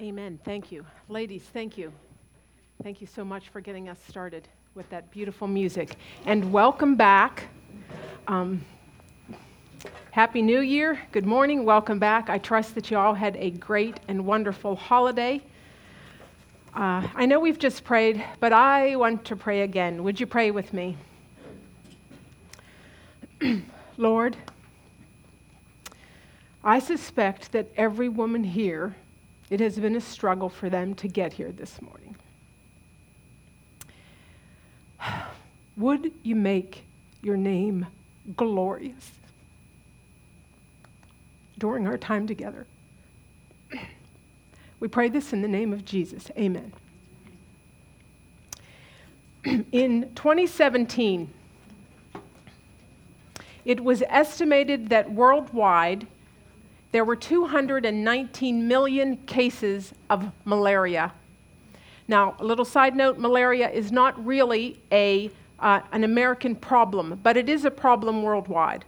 Amen. Thank you. Ladies, thank you. Thank you so much for getting us started with that beautiful music. And welcome back. Um, Happy New Year. Good morning. Welcome back. I trust that you all had a great and wonderful holiday. Uh, I know we've just prayed, but I want to pray again. Would you pray with me? Lord, I suspect that every woman here, it has been a struggle for them to get here this morning. Would you make your name glorious during our time together? We pray this in the name of Jesus. Amen. In 2017, it was estimated that worldwide there were 219 million cases of malaria. Now, a little side note malaria is not really a, uh, an American problem, but it is a problem worldwide.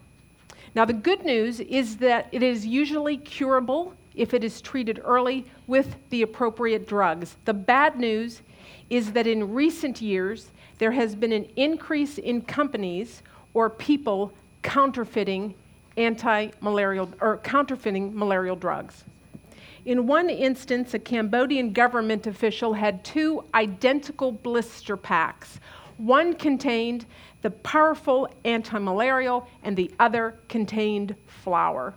Now, the good news is that it is usually curable if it is treated early with the appropriate drugs. The bad news is that in recent years, there has been an increase in companies or people counterfeiting anti-malarial or counterfeiting malarial drugs. In one instance, a Cambodian government official had two identical blister packs. One contained the powerful anti-malarial and the other contained flour.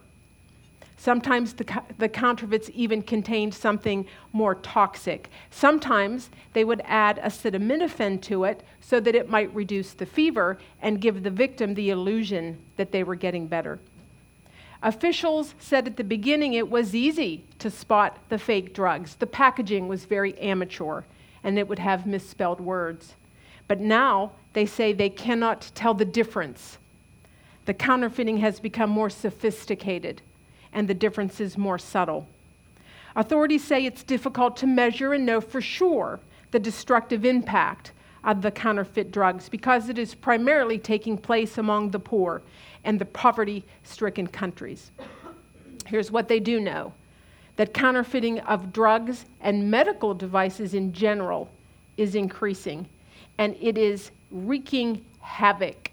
Sometimes the, the counterfeits even contained something more toxic. Sometimes they would add acetaminophen to it so that it might reduce the fever and give the victim the illusion that they were getting better. Officials said at the beginning it was easy to spot the fake drugs. The packaging was very amateur and it would have misspelled words. But now they say they cannot tell the difference. The counterfeiting has become more sophisticated and the difference is more subtle. Authorities say it's difficult to measure and know for sure the destructive impact of the counterfeit drugs because it is primarily taking place among the poor and the poverty stricken countries. Here's what they do know that counterfeiting of drugs and medical devices in general is increasing, and it is wreaking havoc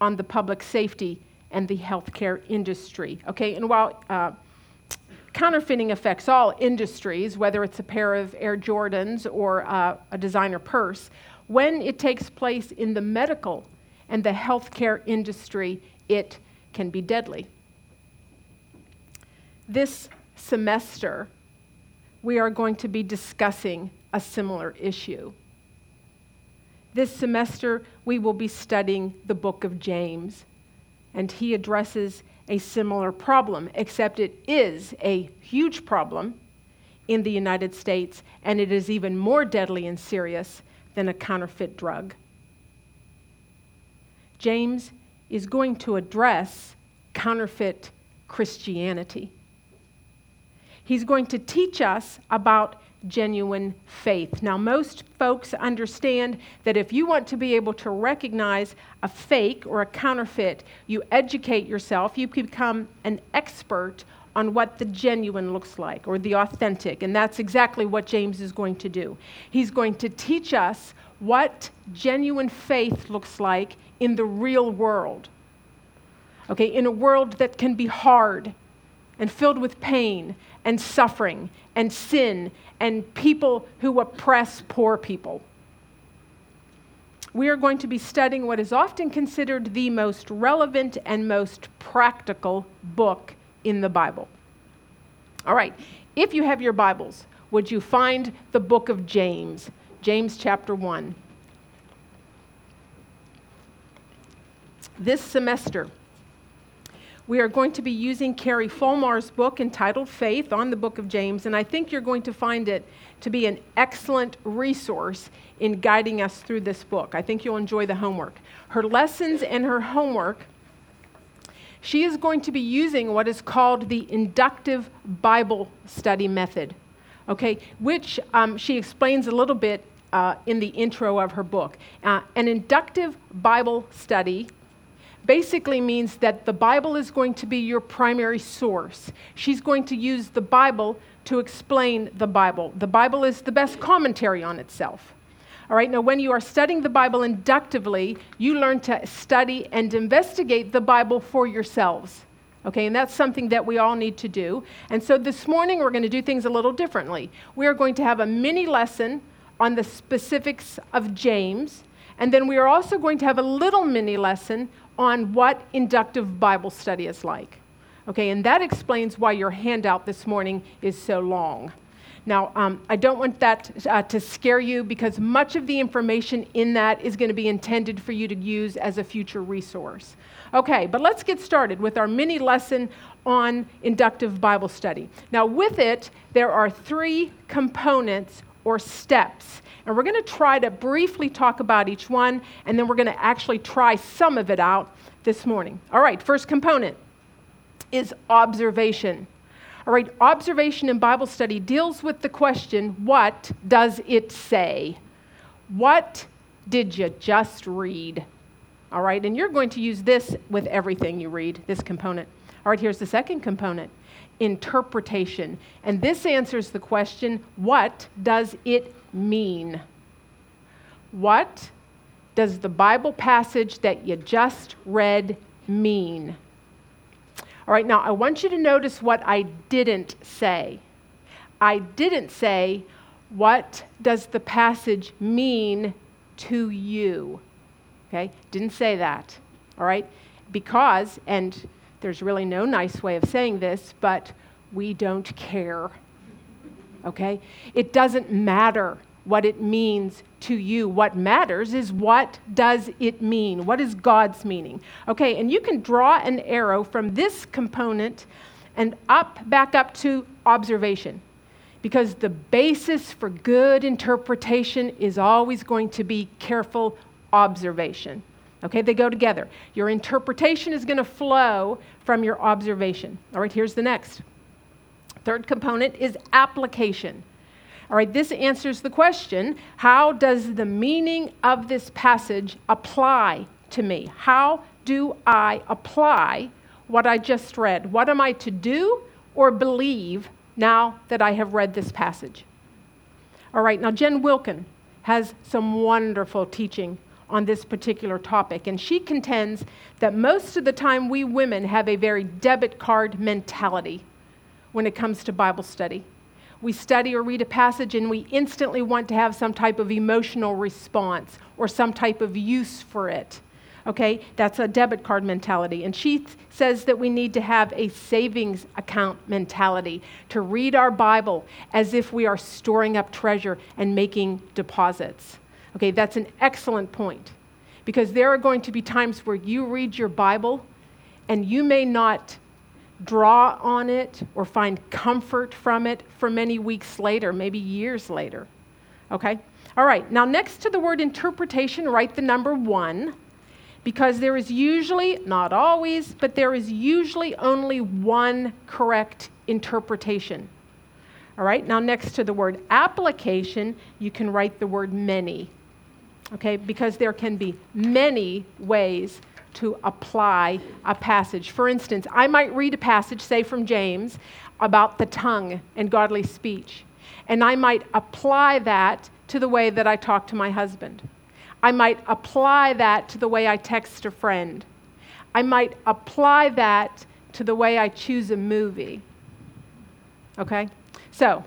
on the public safety and the healthcare industry. Okay, and while uh, counterfeiting affects all industries, whether it's a pair of Air Jordans or uh, a designer purse, when it takes place in the medical and the healthcare industry, it can be deadly. This semester, we are going to be discussing a similar issue. This semester, we will be studying the book of James and he addresses a similar problem, except it is a huge problem in the United States, and it is even more deadly and serious than a counterfeit drug. James is going to address counterfeit Christianity. He's going to teach us about genuine faith. Now, most folks understand that if you want to be able to recognize a fake or a counterfeit, you educate yourself, you become an expert on what the genuine looks like or the authentic. And that's exactly what James is going to do. He's going to teach us what genuine faith looks like in the real world. Okay, in a world that can be hard and filled with pain and suffering and sin and people who oppress poor people. We are going to be studying what is often considered the most relevant and most practical book in the Bible. All right, if you have your Bibles, would you find the book of James, James chapter 1? This semester, we are going to be using Carrie Fulmar's book entitled Faith on the book of James, and I think you're going to find it to be an excellent resource in guiding us through this book. I think you'll enjoy the homework. Her lessons and her homework, she is going to be using what is called the inductive Bible study method, okay, which um, she explains a little bit uh, in the intro of her book. Uh, an inductive Bible study basically means that the Bible is going to be your primary source. She's going to use the Bible to explain the Bible. The Bible is the best commentary on itself. All right, now when you are studying the Bible inductively, you learn to study and investigate the Bible for yourselves. Okay, and that's something that we all need to do. And so this morning we're going to do things a little differently. We are going to have a mini lesson on the specifics of James, and then we are also going to have a little mini lesson on what inductive Bible study is like. Okay, and that explains why your handout this morning is so long. Now, um, I don't want that uh, to scare you because much of the information in that is going to be intended for you to use as a future resource. Okay, but let's get started with our mini lesson on inductive Bible study. Now, with it, there are three components or steps. And we're going to try to briefly talk about each one, and then we're going to actually try some of it out this morning. All right, first component is observation. All right, observation in Bible study deals with the question what does it say? What did you just read? All right, and you're going to use this with everything you read, this component. All right, here's the second component interpretation. And this answers the question what does it mean? What does the Bible passage that you just read mean? All right, now I want you to notice what I didn't say. I didn't say, What does the passage mean to you? Okay, didn't say that. All right, because, and there's really no nice way of saying this, but we don't care. Okay, it doesn't matter what it means to you. What matters is what does it mean? What is God's meaning? Okay, and you can draw an arrow from this component and up back up to observation. Because the basis for good interpretation is always going to be careful observation. Okay, they go together. Your interpretation is going to flow from your observation. All right, here's the next. Third component is application. All right, this answers the question how does the meaning of this passage apply to me? How do I apply what I just read? What am I to do or believe now that I have read this passage? All right, now Jen Wilkin has some wonderful teaching on this particular topic, and she contends that most of the time we women have a very debit card mentality when it comes to Bible study we study or read a passage and we instantly want to have some type of emotional response or some type of use for it. Okay, that's a debit card mentality. And she th- says that we need to have a savings account mentality to read our Bible as if we are storing up treasure and making deposits. Okay, that's an excellent point because there are going to be times where you read your Bible and you may not draw on it or find comfort from it for many weeks later, maybe years later. Okay? All right, now next to the word interpretation, write the number one because there is usually, not always, but there is usually only one correct interpretation. All right, now next to the word application, you can write the word many. Okay, because there can be many ways to apply a passage. For instance, I might read a passage, say from James, about the tongue and godly speech, and I might apply that to the way that I talk to my husband. I might apply that to the way I text a friend. I might apply that to the way I choose a movie. Okay? So,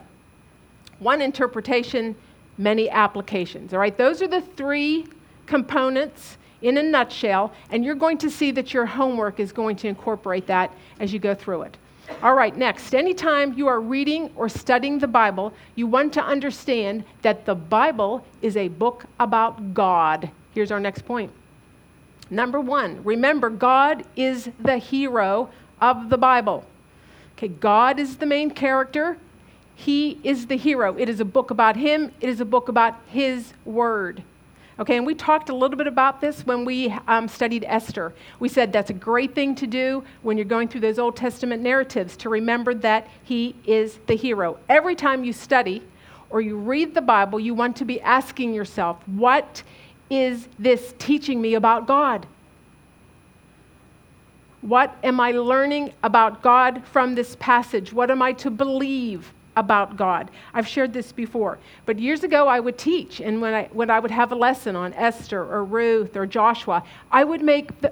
one interpretation, many applications. All right, those are the three components in a nutshell, and you're going to see that your homework is going to incorporate that as you go through it. All right, next. Anytime you are reading or studying the Bible, you want to understand that the Bible is a book about God. Here's our next point. Number one, remember, God is the hero of the Bible. Okay, God is the main character. He is the hero. It is a book about Him, it is a book about His Word. Okay, and we talked a little bit about this when we um, studied Esther. We said that's a great thing to do when you're going through those Old Testament narratives to remember that he is the hero. Every time you study or you read the Bible, you want to be asking yourself, what is this teaching me about God? What am I learning about God from this passage? What am I to believe about God? I've shared this before, but years ago I would teach, and when I, when I would have a lesson on Esther or Ruth or Joshua, I would make the,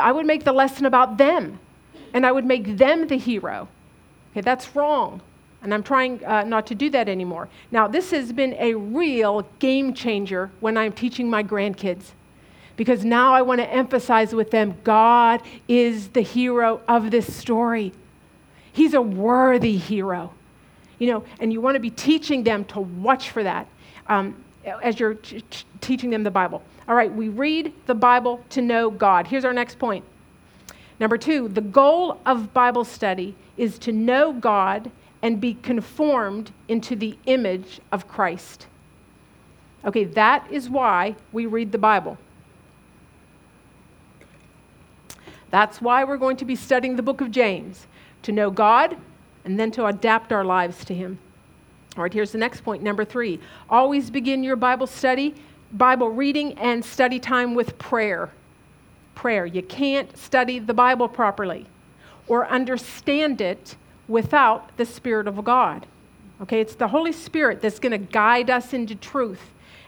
I would make the lesson about them, and I would make them the hero. Okay, that's wrong. And I'm trying uh, not to do that anymore. Now, this has been a real game changer when I'm teaching my grandkids because now I want to emphasize with them God is the hero of this story. He's a worthy hero. You know, and you want to be teaching them to watch for that um, as you're t- t- teaching them the Bible. All right, we read the Bible to know God. Here's our next point. Number two, the goal of Bible study is to know God and be conformed into the image of Christ. Okay, that is why we read the Bible. That's why we're going to be studying the book of James to know God and then to adapt our lives to Him. All right, here's the next point, number three. Always begin your Bible study, Bible reading, and study time with prayer. Prayer. You can't study the Bible properly or understand it without the Spirit of God. Okay, it's the Holy Spirit that's going to guide us into truth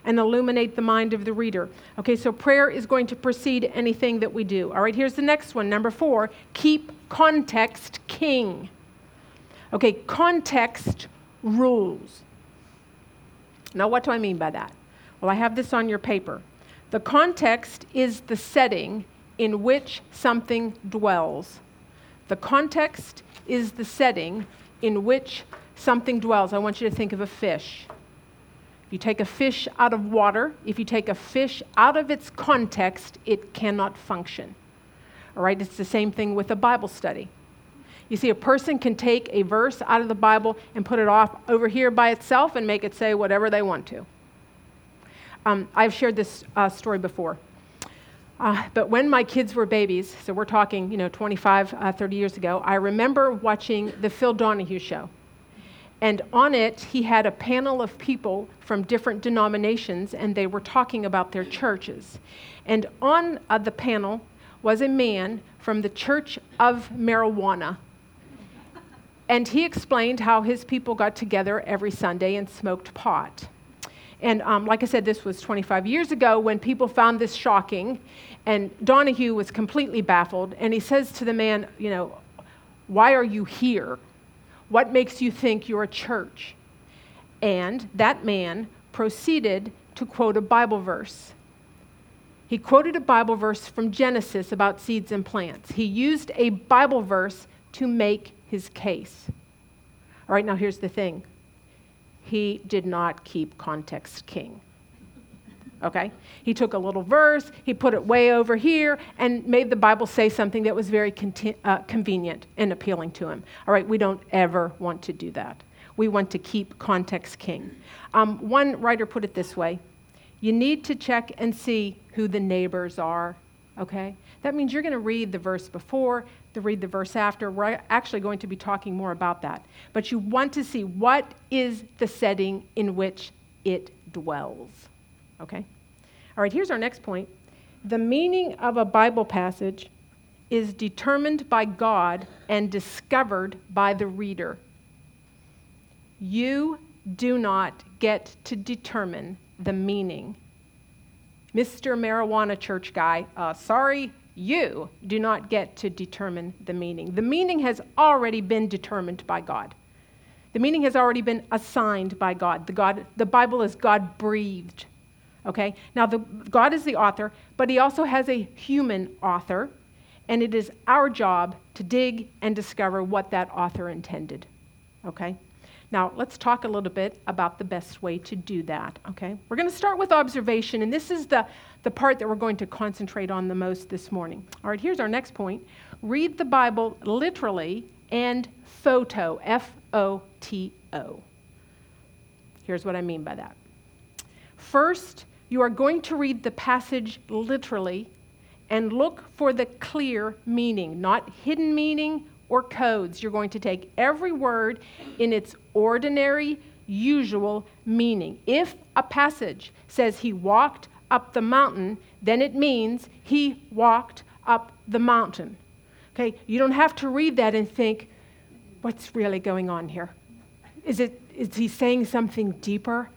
and illuminate the mind of the reader. Okay, so prayer is going to precede anything that we do. All right, here's the next one. Number four, keep context king. Okay, context rules. Now, what do I mean by that? Well, I have this on your paper. The context is the setting in which something dwells. The context is the setting in which something dwells. I want you to think of a fish. If you take a fish out of water, if you take a fish out of its context, it cannot function. All right, it's the same thing with a Bible study. You see, a person can take a verse out of the Bible and put it off over here by itself and make it say whatever they want to. Um, I've shared this uh, story before. Uh, but when my kids were babies, so we're talking, you know, 25, uh, 30 years ago, I remember watching the Phil Donahue show. And on it, he had a panel of people from different denominations, and they were talking about their churches. And on uh, the panel was a man from the Church of Marijuana. And he explained how his people got together every Sunday and smoked pot. And um, like I said, this was 25 years ago when people found this shocking. And Donahue was completely baffled. And he says to the man, You know, why are you here? What makes you think you're a church? And that man proceeded to quote a Bible verse. He quoted a Bible verse from Genesis about seeds and plants. He used a Bible verse to make his case. All right, now here's the thing he did not keep context king. Okay? He took a little verse, he put it way over here, and made the Bible say something that was very conti- uh, convenient and appealing to him. All right, we don't ever want to do that. We want to keep context king. Um, one writer put it this way you need to check and see who the neighbors are, okay? That means you're going to read the verse before, to read the verse after. We're actually going to be talking more about that. But you want to see what is the setting in which it dwells. Okay? All right, here's our next point. The meaning of a Bible passage is determined by God and discovered by the reader. You do not get to determine the meaning. Mr. Marijuana Church guy, uh, sorry, you do not get to determine the meaning. The meaning has already been determined by God. The meaning has already been assigned by God. The, God, the Bible is God breathed. Okay? Now, the, God is the author, but He also has a human author, and it is our job to dig and discover what that author intended. Okay? Now, let's talk a little bit about the best way to do that, okay? We're going to start with observation, and this is the, the part that we're going to concentrate on the most this morning. All right, here's our next point read the Bible literally and photo, F O T O. Here's what I mean by that. First, you are going to read the passage literally and look for the clear meaning, not hidden meaning or codes. You're going to take every word in its ordinary, usual meaning. If a passage says he walked up the mountain, then it means he walked up the mountain. Okay, you don't have to read that and think, what's really going on here? Is, it, is he saying something deeper?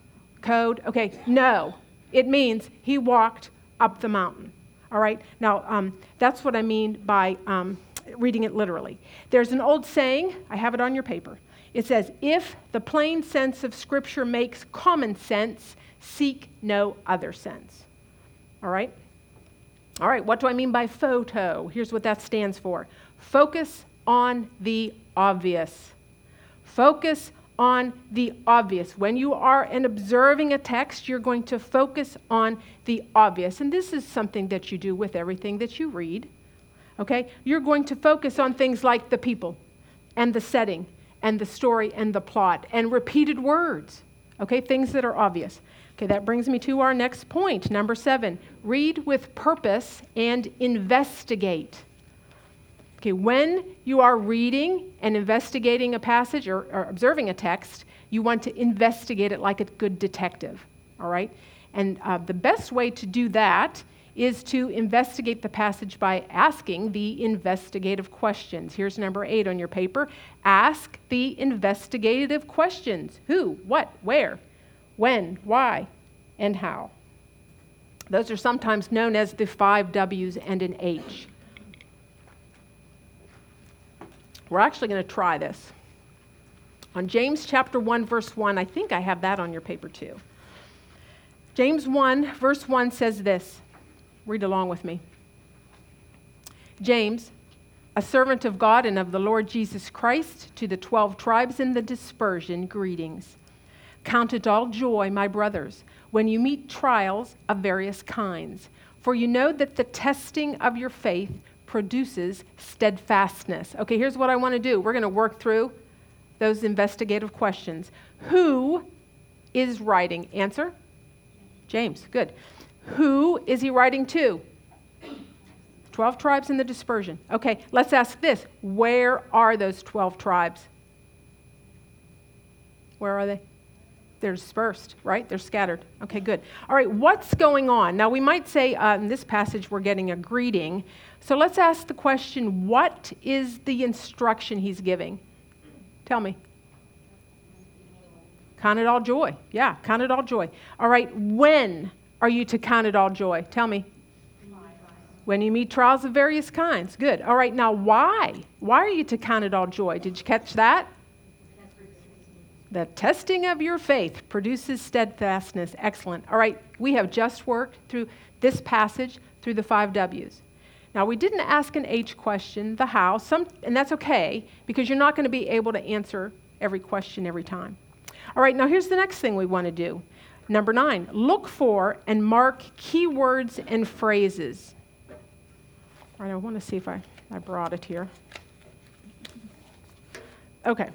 Code? Okay, no. It means he walked up the mountain. All right, now um, that's what I mean by um, reading it literally. There's an old saying, I have it on your paper. It says, If the plain sense of Scripture makes common sense, seek no other sense. All right? All right, what do I mean by photo? Here's what that stands for focus on the obvious. Focus on the obvious. When you are and observing a text, you're going to focus on the obvious. And this is something that you do with everything that you read. Okay? You're going to focus on things like the people and the setting and the story and the plot and repeated words. Okay? Things that are obvious. Okay, that brings me to our next point. Number seven read with purpose and investigate. Okay, when you are reading and investigating a passage or, or, observing a text, you want to investigate it like a good detective, all right? And uh, the best way to do that is to investigate the passage by asking the investigative questions. Here's number eight on your paper ask the investigative questions who, what, where, when, why, and how. Those are sometimes known as the five W's and an H. We're actually going to try this. On James chapter 1 verse 1, I think I have that on your paper too. James 1 verse 1 says this. Read along with me. James, a servant of God and of the Lord Jesus Christ, to the 12 tribes in the dispersion, greetings. Count it all joy, my brothers, when you meet trials of various kinds, for you know that the testing of your faith produces steadfastness. Okay, here's what I want to do. We're going to work through those investigative questions. Who is writing? Answer? James. Good. Who is he writing to? 12 tribes in the dispersion. Okay, let's ask this. Where are those 12 tribes? Where are they? They're dispersed, right? They're scattered. Okay, good. All right, what's going on? Now, we might say uh, in this passage we're getting a greeting. So let's ask the question what is the instruction he's giving? Tell me. Count it all joy. Yeah, count it all joy. All right, when are you to count it all joy? Tell me. When you meet trials of various kinds. Good. All right, now why? Why are you to count it all joy? Did you catch that? The testing of your faith produces steadfastness. Excellent. All right, we have just worked through this passage through the five W's. Now, we didn't ask an H question, the how, some, and that's okay because you're not going to be able to answer every question every time. All right, now here's the next thing we want to do. Number nine, look for and mark keywords and phrases. All right, I want to see if I, I brought it here. Okay.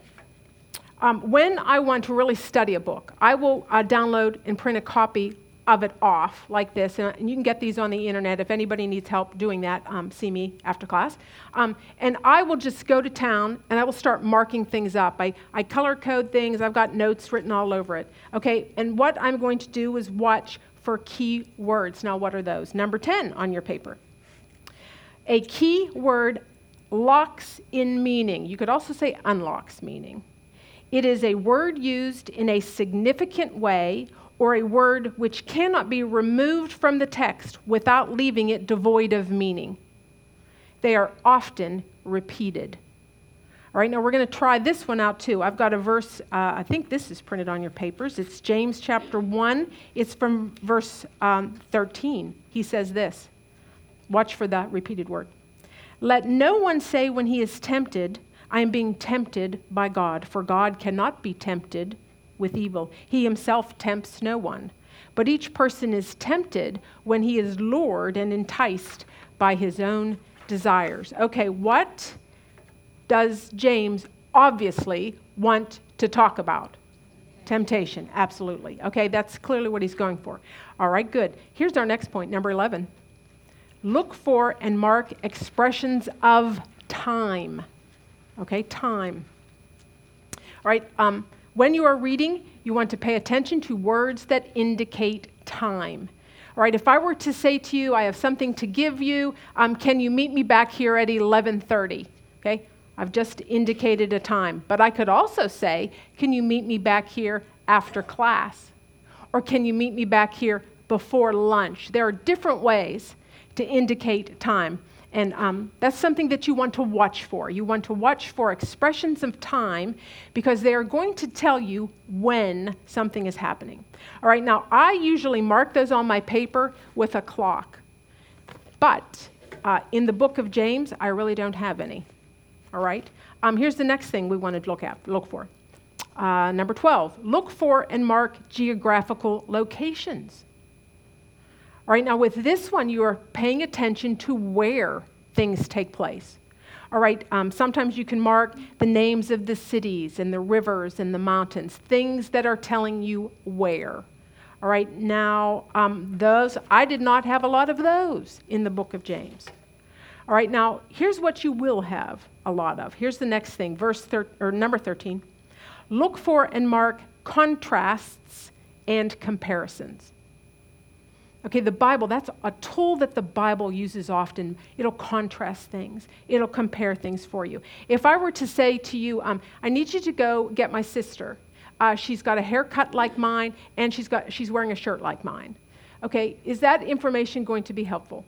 Um, when I want to really study a book, I will uh, download and print a copy of it off like this, and, and, you can get these on the internet. If anybody needs help doing that, um, see me after class. Um, and I will just go to town and I will start marking things up. I, I color code things, I've got notes written all over it. Okay, and what I'm going to do is watch for key words. Now, what are those? Number 10 on your paper. A key word locks in meaning. You could also say unlocks meaning. It is a word used in a significant way or a word which cannot be removed from the text without leaving it devoid of meaning. They are often repeated. All right, now we're going to try this one out too. I've got a verse, uh, I think this is printed on your papers. It's James chapter 1. It's from verse um, 13. He says this Watch for that repeated word. Let no one say when he is tempted, I am being tempted by God, for God cannot be tempted with evil. He himself tempts no one. But each person is tempted when he is lured and enticed by his own desires. Okay, what does James obviously want to talk about? Temptation, absolutely. Okay, that's clearly what he's going for. All right, good. Here's our next point, number 11. Look for and mark expressions of time. Okay, time. All right, um, when you are reading, you want to pay attention to words that indicate time. All right, if I were to say to you, I have something to give you, um, can you meet me back here at 11:30? Okay, I've just indicated a time. But I could also say, can you meet me back here after class? Or can you meet me back here before lunch? There are different ways to indicate time. And um, that's something that you want to watch for. You want to watch for expressions of time because they are going to tell you when something is happening. All right, now I usually mark those on my paper with a clock. But uh, in the book of James, I really don't have any. All right? Um, here's the next thing we want to look at, look for. Uh, number 12, look for and mark geographical locations. All right, now with this one, you are paying attention to where things take place. All right, um, sometimes you can mark the names of the cities and the rivers and the mountains, things that are telling you where. All right, now um, those, I did not have a lot of those in the book of James. All right, now here's what you will have a lot of. Here's the next thing, verse thir- or number 13. Look for and mark contrasts and comparisons. Okay, the Bible, that's a tool that the Bible uses often. It'll contrast things, it'll compare things for you. If I were to say to you, um, I need you to go get my sister, uh, she's got a haircut like mine, and she's, got, she's wearing a shirt like mine. Okay, is that information going to be helpful?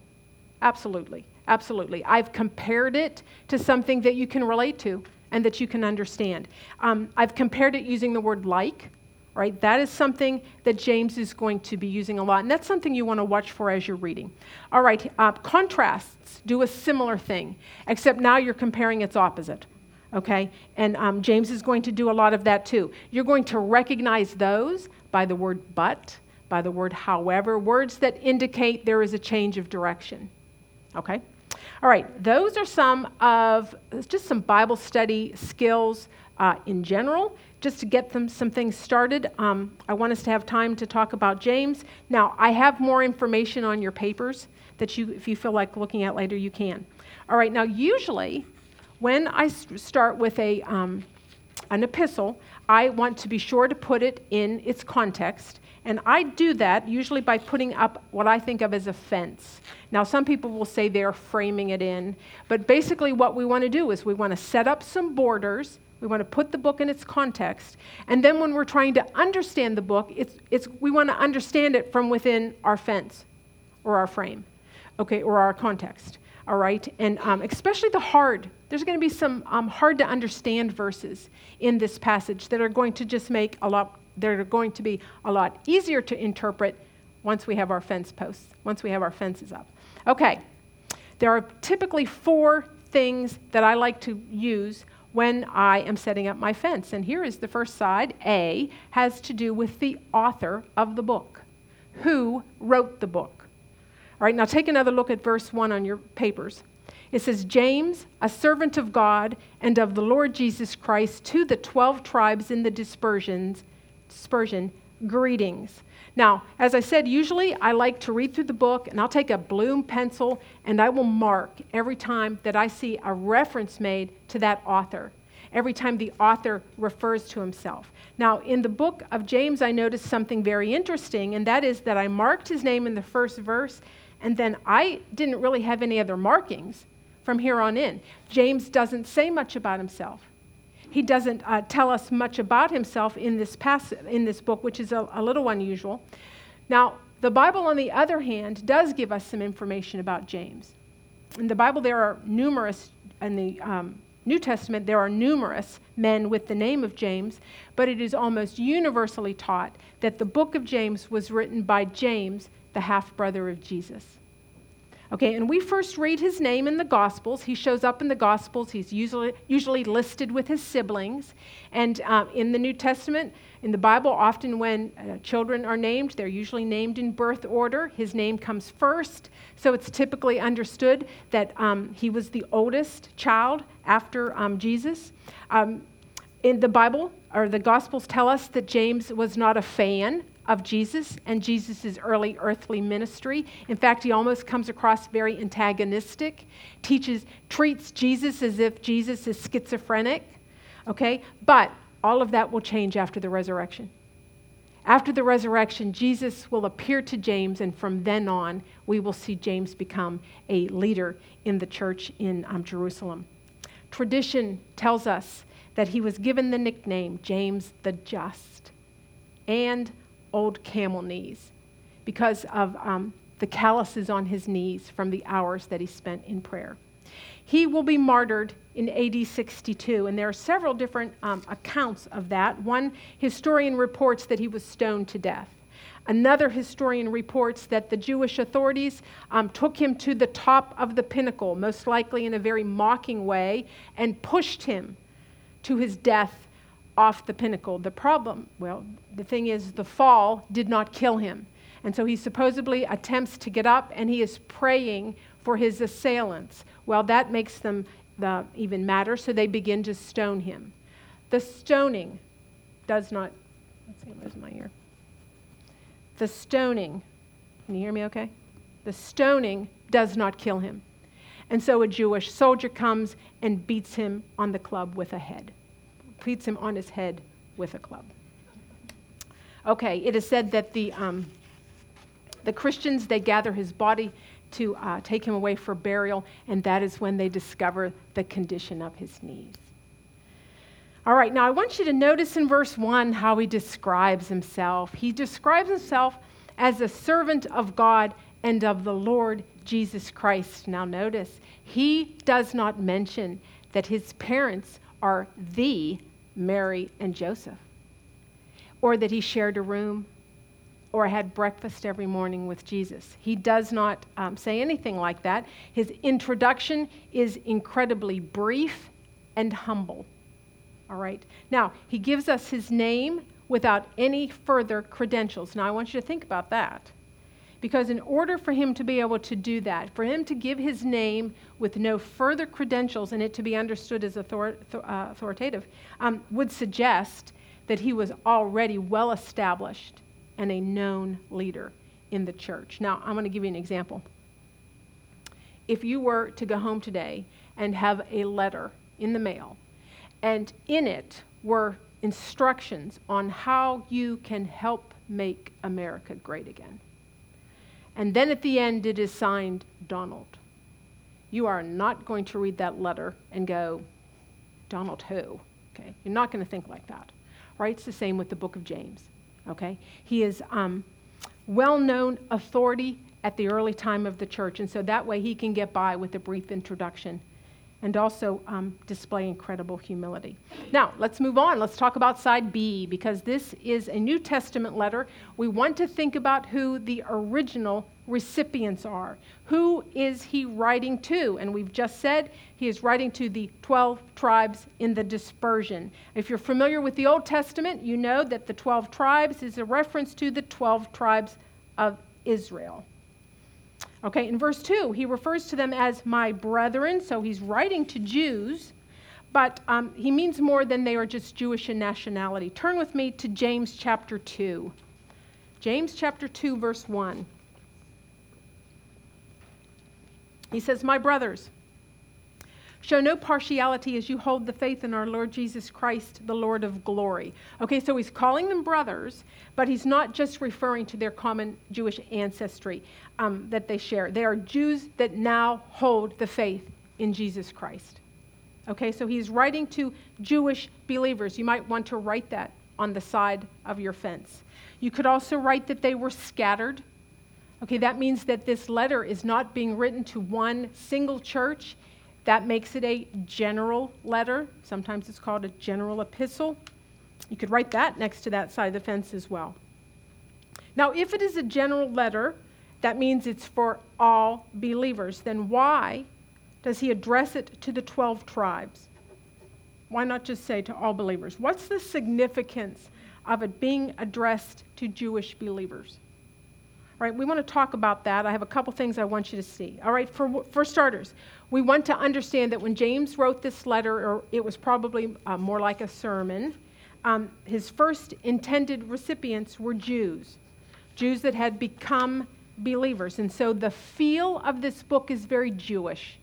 Absolutely, absolutely. I've compared it to something that you can relate to and that you can understand. Um, I've compared it using the word like right? That is something that James is going to be using a lot, and that's something you want to watch for as you're reading. All right, uh, contrasts do a similar thing, except now you're comparing its opposite, okay? And um, James is going to do a lot of that too. You're going to recognize those by the word but, by the word however, words that indicate there is a change of direction, okay? All right, those are some of just some Bible study skills uh, in general just to get them some things started, um, I want us to have time to talk about James. Now, I have more information on your papers that you, if you feel like looking at later, you can. All right, now, usually when I start with a, um, an epistle, I want to be sure to put it in its context. And I do that usually by putting up what I think of as a fence. Now, some people will say they're framing it in, but basically, what we want to do is we want to set up some borders we want to put the book in its context. And then when we're trying to understand the book, it's, it's, we want to understand it from within our fence or our frame, okay, or our context. All right? And um, especially the hard. There's going to be some um, hard to understand verses in this passage that are going to just make a lot, they're going to be a lot easier to interpret once we have our fence posts, once we have our fences up. Okay. There are typically four things that I like to use when I am setting up my fence. And here is the first side. A has to do with the author of the book. Who wrote the book? All right, now take another look at verse 1 on your papers. It says, James, a servant of God and of the Lord Jesus Christ, to the 12 tribes in the dispersions, dispersion, greetings. Now, as I said, usually I like to read through the book and I'll take a blue pencil and I will mark every time that I see a reference made to that author, every time the author refers to himself. Now, in the book of James, I noticed something very interesting, and that is that I marked his name in the first verse, and then I didn't really have any other markings from here on in. James doesn't say much about himself he doesn't uh, tell us much about himself in this, pass- in this book, which is a, a little unusual. Now, the Bible, on the other hand, does give us some information about James. In the Bible, there are numerous, in the um, New Testament, there are numerous men with the name of James, but it is almost universally taught that the book of James was written by James, the half brother of Jesus. Okay, and we first read his name in the Gospels. He shows up in the Gospels. He's usually, usually listed with his siblings. And uh, in the New Testament, in the Bible, often when uh, children are named, they're usually named in birth order. His name comes first. So it's typically understood that um, he was the oldest child after um, Jesus. Um, in the Bible, or the Gospels tell us that James was not a fan of Jesus and Jesus' early earthly ministry. In fact, he almost comes across very antagonistic, teaches, treats Jesus as if Jesus is schizophrenic. Okay? But all of that will change after the resurrection. After the resurrection, Jesus will appear to James, and from then on, we will see James become a leader in the church in um, Jerusalem. Tradition tells us that he was given the nickname James the Just and Old Camel Knees because of um, the calluses on his knees from the hours that he spent in prayer. He will be martyred in AD 62, and there are several different um, accounts of that. One historian reports that he was stoned to death. Another historian reports that the Jewish authorities um, took him to the top of the pinnacle, most likely in a very mocking way, and pushed him to his death off the pinnacle. The problem, well, the thing is, the fall did not kill him. And so he supposedly attempts to get up and he is praying for his assailants. Well, that makes them the, even matter, so they begin to stone him. The stoning does not, let's see, where's my ear? The stoning, can you hear me okay? The stoning does not kill him. And so a Jewish soldier comes and beats him on the club with a head, beats him on his head with a club. Okay, it is said that the, um, the Christians, they gather his body to uh, take him away for burial, and that is when they discover the condition of his knees. All right, now I want you to notice in verse 1 how he describes himself. He describes himself as a servant of God and of the Lord Jesus Christ. Now, notice, he does not mention that his parents are the Mary and Joseph, or that he shared a room, or had breakfast every morning with Jesus. He does not um, say anything like that. His introduction is incredibly brief and humble. All right. Now, he gives us his name without any further credentials. Now, I want you to think about that. Because in order for him to be able to do that, for him to give his name with no further credentials and it to be understood as author- uh, authoritative, um, would suggest that he was already well established and a known leader in the church. Now, I'm going to give you an example. If you were to go home today and have a letter in the mail, and in it were instructions on how you can help make America great again. And then at the end, it is signed Donald. You are not going to read that letter and go, Donald who? Okay, you're not going to think like that. Right? It's the same with the book of James. Okay? He is um, well known authority at the early time of the church, and so that way he can get by with a brief introduction and also um, display incredible humility. Now, let's move on. Let's talk about side B because this is a New Testament letter. We want to think about who the original recipients are. Who is he writing to? And we've just said he is writing to the 12 tribes in the dispersion. If you're familiar with the Old Testament, you know that the 12 tribes is a reference to the 12 tribes of Israel. Okay, in verse 2, he refers to them as my brethren, so he's writing to Jews, but um, he means more than they are just Jewish in nationality. Turn with me to James chapter 2. James chapter 2, verse 1. He says, My brothers, Show no partiality as you hold the faith in our Lord Jesus Christ, the Lord of glory. Okay, so he's calling them brothers, but he's not just referring to their common Jewish ancestry um, that they share. They are Jews that now hold the faith in Jesus Christ. Okay, so he's writing to Jewish believers. You might want to write that on the side of your fence. You could also write that they were scattered. Okay, that means that this letter is not being written to one single church. That makes it a general letter. Sometimes it's called a general epistle. You could write that next to that side of the fence as well. Now, if it is a general letter, that means it's for all believers. Then why does he address it to the 12 tribes? Why not just say to all believers? What's the significance of it being addressed to Jewish believers? Right, we want to talk about that. I have a couple things I want you to see. All right, for, for starters, we want to understand that when James wrote this letter, or it was probably uh, more like a sermon, um, his first intended recipients were Jews, Jews that had become believers. And so the feel of this book is very Jewish.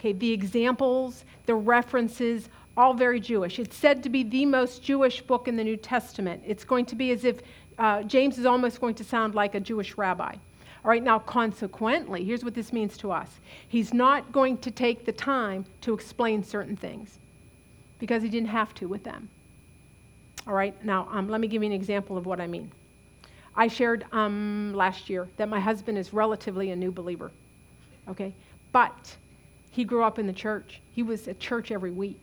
Okay, the examples, the references, all very Jewish. It's said to be the most Jewish book in the New Testament. It's going to be as if uh, James is almost going to sound like a Jewish rabbi. All right, now, consequently, here's what this means to us He's not going to take the time to explain certain things because he didn't have to with them. All right, now, um, let me give you an example of what I mean. I shared um, last year that my husband is relatively a new believer, okay? But he grew up in the church, he was at church every week.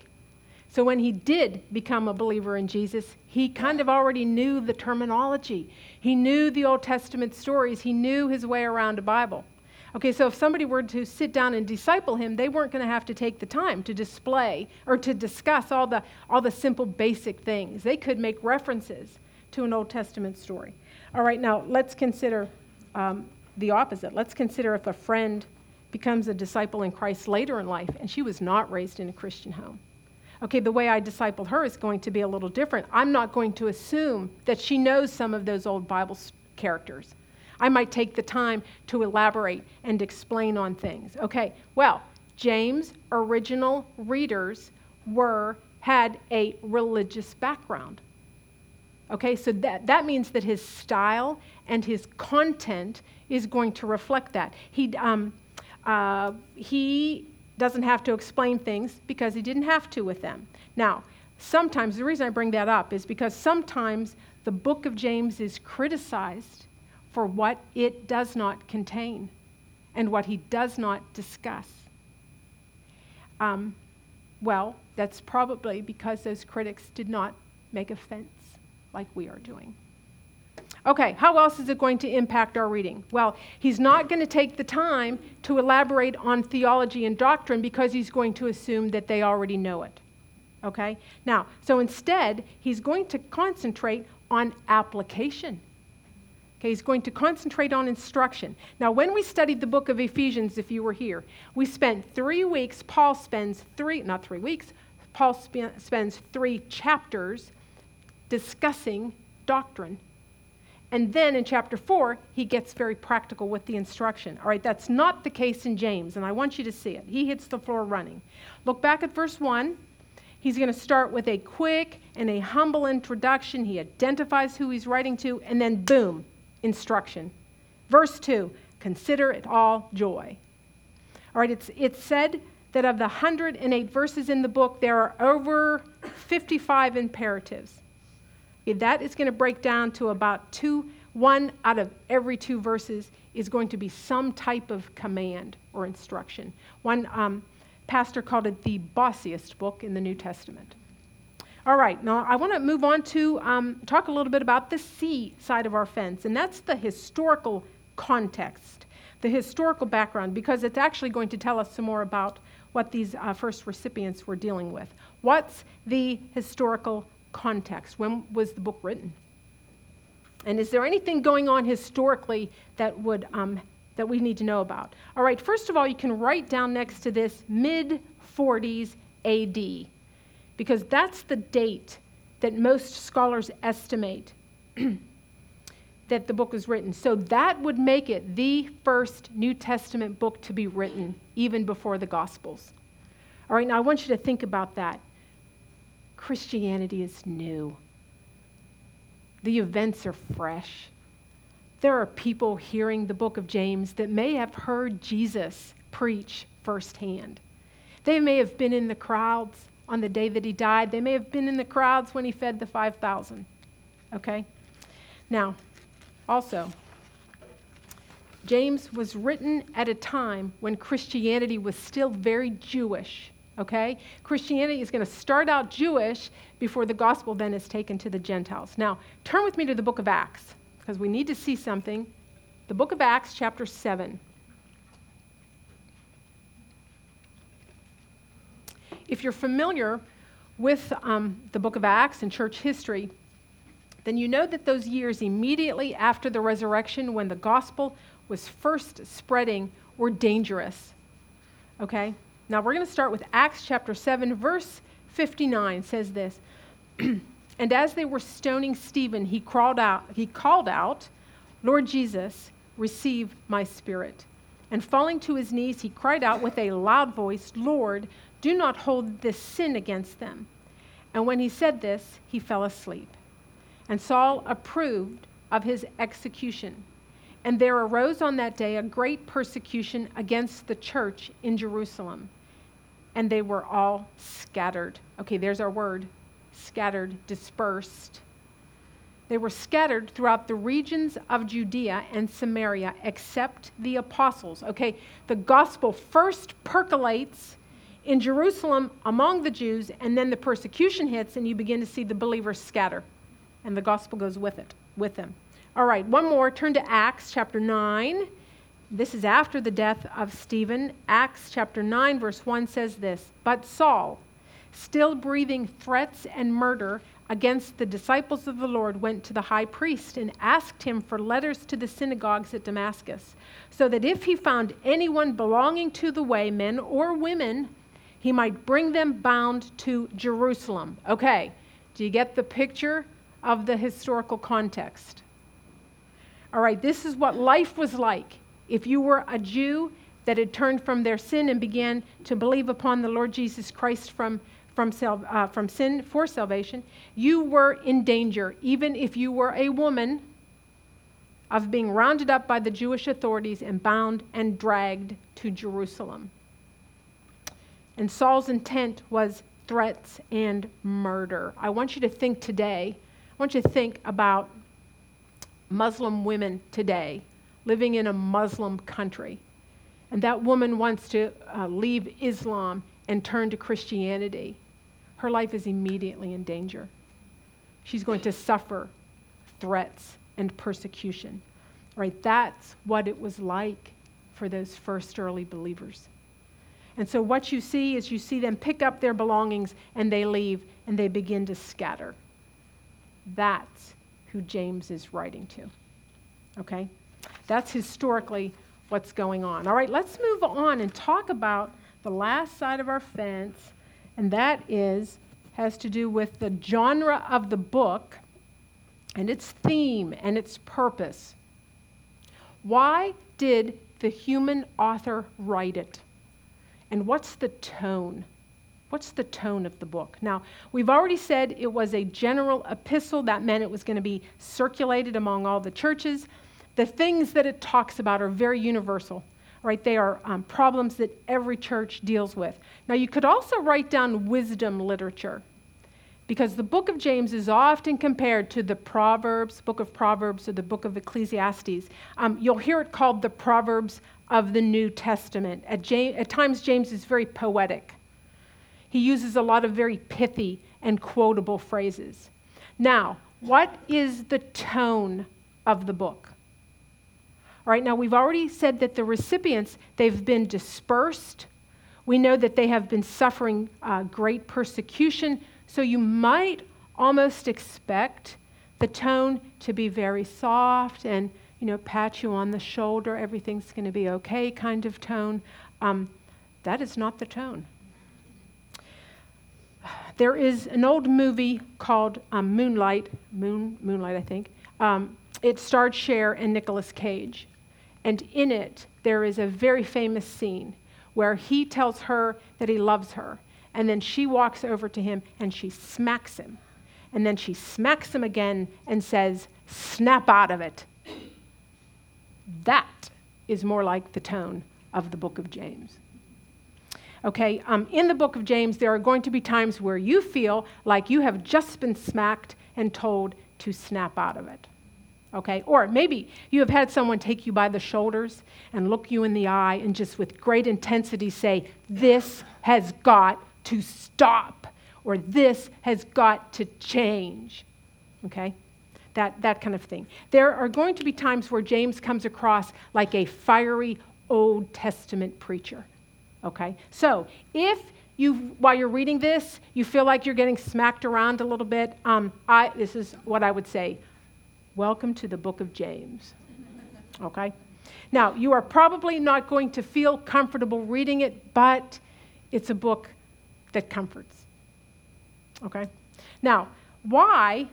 So when he did become a believer in Jesus, he kind of already knew the terminology. He knew the Old Testament stories. He knew his way around a Bible. Okay, so if somebody were to sit down and disciple him, they weren't going to have to take the time to display or to discuss all the, all the simple basic things. They could make references to an Old Testament story. All right, now let's consider um, the opposite. Let's consider if a friend becomes a disciple in Christ later in life and she was not raised in a Christian home okay, the way I disciple her is going to be a little different. I'm not going to assume that she knows some of those old Bible characters. I might take the time to elaborate and explain on things. Okay, well, James' original readers were had a religious background. Okay, so that, that means that his style and his content is going to reflect that. He, um, uh, he doesn't have to explain things because he didn't have to with them. Now, sometimes, the reason I bring that up is because sometimes the book of James is criticized for what it does not contain and what he does not discuss. Um, well, that's probably because those critics did not make a fence like we are doing. Okay, how else is it going to impact our reading? Well, he's not going to take the time to elaborate on theology and doctrine because he's going to assume that they already know it. Okay? Now, so instead, he's going to concentrate on application. Okay, he's going to concentrate on instruction. Now, when we studied the book of Ephesians, if you were here, we spent three weeks, Paul spends three, not three weeks, Paul sp- spends three chapters discussing doctrine and then in chapter 4, he gets very practical with the instruction. All right, that's not the case in James, and I want you to see it. He hits the floor running. Look back at verse 1. He's going to start with a quick and a humble introduction. He identifies who he's writing to, and then boom, instruction. Verse 2 consider it all joy. All right, it's, it's said that of the 108 verses in the book, there are over 55 imperatives. That is going to break down to about two, one out of every two verses is going to be some type of command or instruction. One um, pastor called it the bossiest book in the New Testament. All right, now I want to move on to um, talk a little bit about the C side of our fence, and that's the historical context, the historical background, because it's actually going to tell us some more about what these uh, first recipients were dealing with. What's the historical context? When was the book written? And is there anything going on historically that would um, that we need to know about? All right, first of all, you can write down next to this mid 40s AD, because that's the date that most scholars estimate that the book was written. So that would make it the first New Testament book to be written, even before the Gospels. All right, now I want you to think about that. Christianity is new. The events are fresh. There are people hearing the book of James that may have heard Jesus preach firsthand. They may have been in the crowds on the day that he died. They may have been in the crowds when he fed the 5,000. Okay? Now, also, James was written at a time when Christianity was still very Jewish okay? Christianity is going to start out Jewish before the gospel then is taken to the Gentiles. Now, turn with me to the book of Acts because we need to see something. The book of Acts, chapter 7. If you're familiar with um, the book of Acts and church history, then you know that those years immediately after the resurrection, when the gospel was first spreading, were dangerous. Okay? Now we're going to start with Acts chapter 7, verse 59 says this. and as they were stoning Stephen, he crawled out, he called out, Lord Jesus, receive my spirit. And falling to his knees, he cried out with a loud voice, Lord, do not hold this sin against them. And when he said this, he fell asleep. And Saul approved of his execution. And there arose on that day a great persecution against the church in Jerusalem. And they were all scattered. Okay, there's our word scattered, dispersed. They were scattered throughout the regions of Judea and Samaria, except the apostles. Okay, the gospel first percolates in Jerusalem among the Jews, and then the persecution hits, and you begin to see the believers scatter. And the gospel goes with it, with them. All right, one more. Turn to Acts chapter 9. This is after the death of Stephen. Acts chapter 9, verse 1 says this But Saul, still breathing threats and murder against the disciples of the Lord, went to the high priest and asked him for letters to the synagogues at Damascus, so that if he found anyone belonging to the way, men or women, he might bring them bound to Jerusalem. Okay, do you get the picture of the historical context? All right, this is what life was like. If you were a Jew that had turned from their sin and began to believe upon the Lord Jesus Christ from, from, sal- uh, from sin for salvation, you were in danger, even if you were a woman, of being rounded up by the Jewish authorities and bound and dragged to Jerusalem. And Saul's intent was threats and murder. I want you to think today, I want you to think about Muslim women today living in a Muslim country. And that woman wants to uh, leave Islam and turn to Christianity. Her life is immediately in danger. She's going to suffer threats and persecution. Right? That's what it was like for those first early believers. And so, what you see is you see them pick up their belongings and they leave and they begin to scatter. That's who James is writing to. Okay? That's historically what's going on. All right, let's move on and talk about the last side of our fence, and that is has to do with the genre of the book and its theme and its purpose. Why did the human author write it? And what's the tone? What's the tone of the book? Now, we've already said it was a general epistle. That meant it was going to be circulated among all the churches. The things that it talks about are very universal, right? They are um, problems that every church deals with. Now, you could also write down wisdom literature because the book of James is often compared to the Proverbs, book of Proverbs, or the book of Ecclesiastes. Um, you'll hear it called the Proverbs of the New Testament. At, James, at times, James is very poetic. He uses a lot of very pithy and quotable phrases. Now, what is the tone of the book? All right, now we've already said that the recipients, they've been dispersed. We know that they have been suffering uh, great persecution. So you might almost expect the tone to be very soft and, you know, pat you on the shoulder, everything's going to be okay kind of tone. Um, that is not the tone. There is an old movie called um, Moonlight, Moon, Moonlight, I think. Um, it starred Cher and Nicolas Cage. And in it, there is a very famous scene where he tells her that he loves her. And then she walks over to him and she smacks him. And then she smacks him again and says, Snap out of it. That is more like the tone of the book of James. Okay, um, in the book of James, there are going to be times where you feel like you have just been smacked and told to snap out of it. Okay, or maybe you have had someone take you by the shoulders and look you in the eye and just with great intensity say, This has got to stop, or this has got to change. Okay? That, that kind of thing. There are going to be times where James comes across like a fiery Old Testament preacher. Okay? So, if you, while you're reading this, you feel like you're getting smacked around a little bit, um, I, this is what I would say. Welcome to the book of James. Okay? Now, you are probably not going to feel comfortable reading it, but it's a book that comforts. Okay? Now, why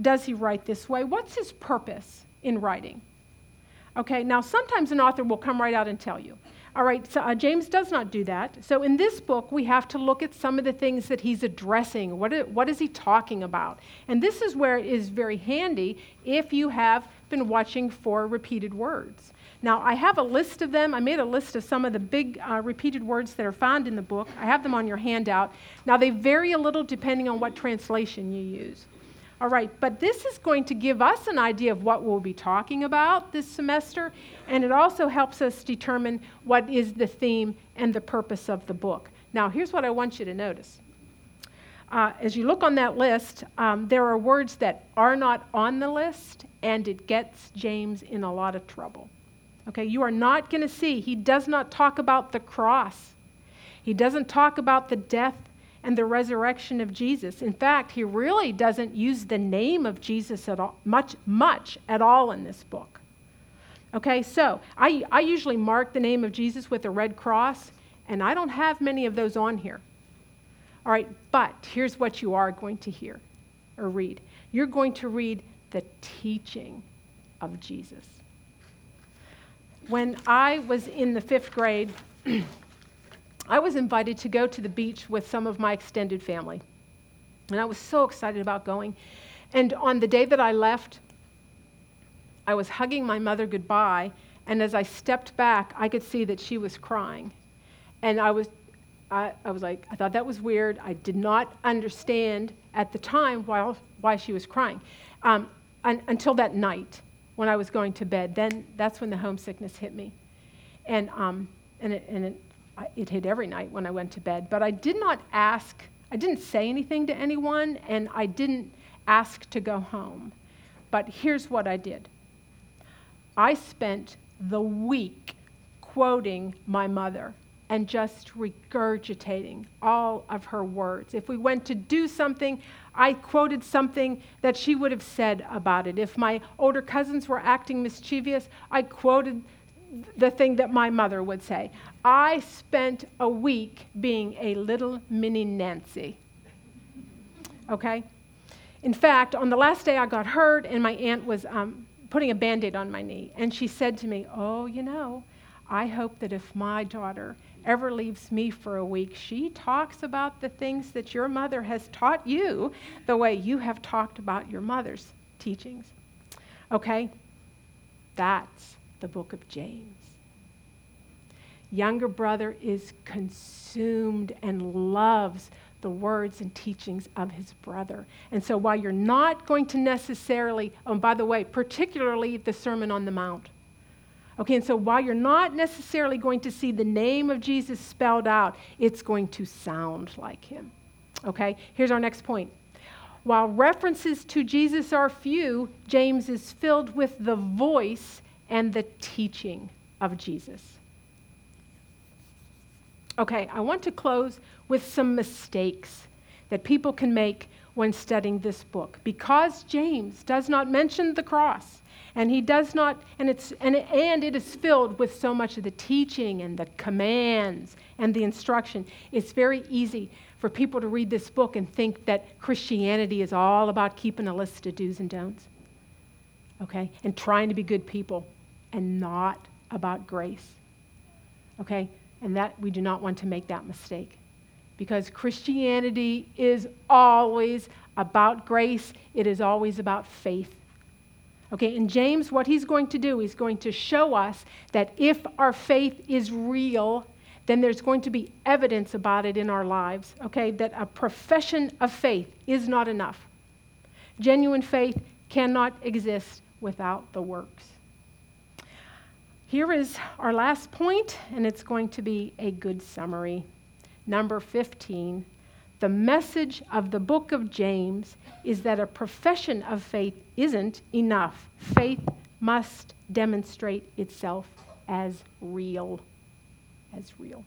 does he write this way? What's his purpose in writing? Okay, now sometimes an author will come right out and tell you. All right, so uh, James does not do that. So in this book, we have to look at some of the things that he's addressing. What is, what is he talking about? And this is where it is very handy if you have been watching for repeated words. Now, I have a list of them. I made a list of some of the big uh, repeated words that are found in the book. I have them on your handout. Now, they vary a little depending on what translation you use. All right, but this is going to give us an idea of what we'll be talking about this semester, and it also helps us determine what is the theme and the purpose of the book. Now, here's what I want you to notice. Uh, as you look on that list, um, there are words that are not on the list, and it gets James in a lot of trouble. Okay, you are not going to see, he does not talk about the cross. He doesn't talk about the death and the resurrection of Jesus. In fact, he really doesn't use the name of Jesus at all, much, much at all in this book. Okay, so I, I usually mark the name of Jesus with a red cross, and I don't have many of those on here. All right, but here's what you are going to hear or read you're going to read the teaching of Jesus. When I was in the fifth grade, I was invited to go to the beach with some of my extended family. And I was so excited about going. And on the day that I left, I was hugging my mother goodbye. And as I stepped back, I could see that she was crying. And I was, I, I was like, I thought that was weird. I did not understand at the time why, why she was crying um, un, until that night when I was going to bed. Then that's when the homesickness hit me. And, um, and, it, and it it hit every night when I went to bed. But I did not ask, I didn't say anything to anyone, and I didn't ask to go home. But here's what I did I spent the week quoting my mother and just regurgitating all of her words. If we went to do something, I quoted something that she would have said about it. If my older cousins were acting mischievous, I quoted the thing that my mother would say. I spent a week being a little mini Nancy. Okay? In fact, on the last day I got hurt, and my aunt was um, putting a band aid on my knee, and she said to me, Oh, you know, I hope that if my daughter ever leaves me for a week, she talks about the things that your mother has taught you the way you have talked about your mother's teachings. Okay? That's the book of James younger brother is consumed and loves the words and teachings of his brother. And so while you're not going to necessarily, oh, by the way, particularly the Sermon on the Mount, okay, and so while you're not necessarily going to see the name of Jesus spelled out, it's going to sound like him. Okay, here's our next point. While references to Jesus are few, James is filled with the voice and the teaching of Jesus. Okay, I want to close with some mistakes that people can make when studying this book. Because James does not mention the cross, and he does not, and, it's, and, and it is filled with so much of the teaching and the commands and the instruction, it's very easy for people to read this book and think that Christianity is all about keeping a list of do's and don'ts, okay, and trying to be good people and not about grace, okay? And that we do not want to make that mistake. Because Christianity is always about grace, it is always about faith. Okay, and James, what he's going to do, he's going to show us that if our faith is real, then there's going to be evidence about it in our lives. Okay, that a profession of faith is not enough. Genuine faith cannot exist without the works. Here is our last point, and it's going to be a good summary. Number 15. The message of the book of James is that a profession of faith isn't enough. Faith must demonstrate itself as real. As real.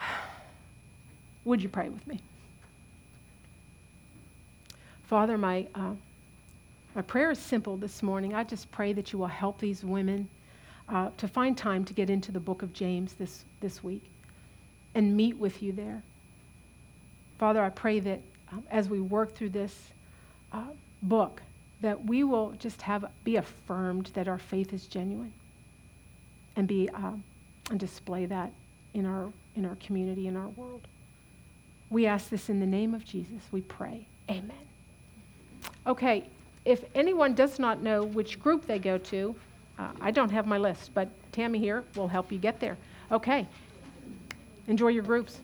Would you pray with me? Father, my. Uh, my prayer is simple this morning. I just pray that you will help these women uh, to find time to get into the book of James this, this week and meet with you there. Father, I pray that um, as we work through this uh, book, that we will just have be affirmed that our faith is genuine. and be uh, and display that in our in our community in our world. We ask this in the name of Jesus. We pray. Amen. Okay, if anyone does not know which group they go to, uh, I don't have my list, but Tammy here will help you get there. Okay. Enjoy your groups.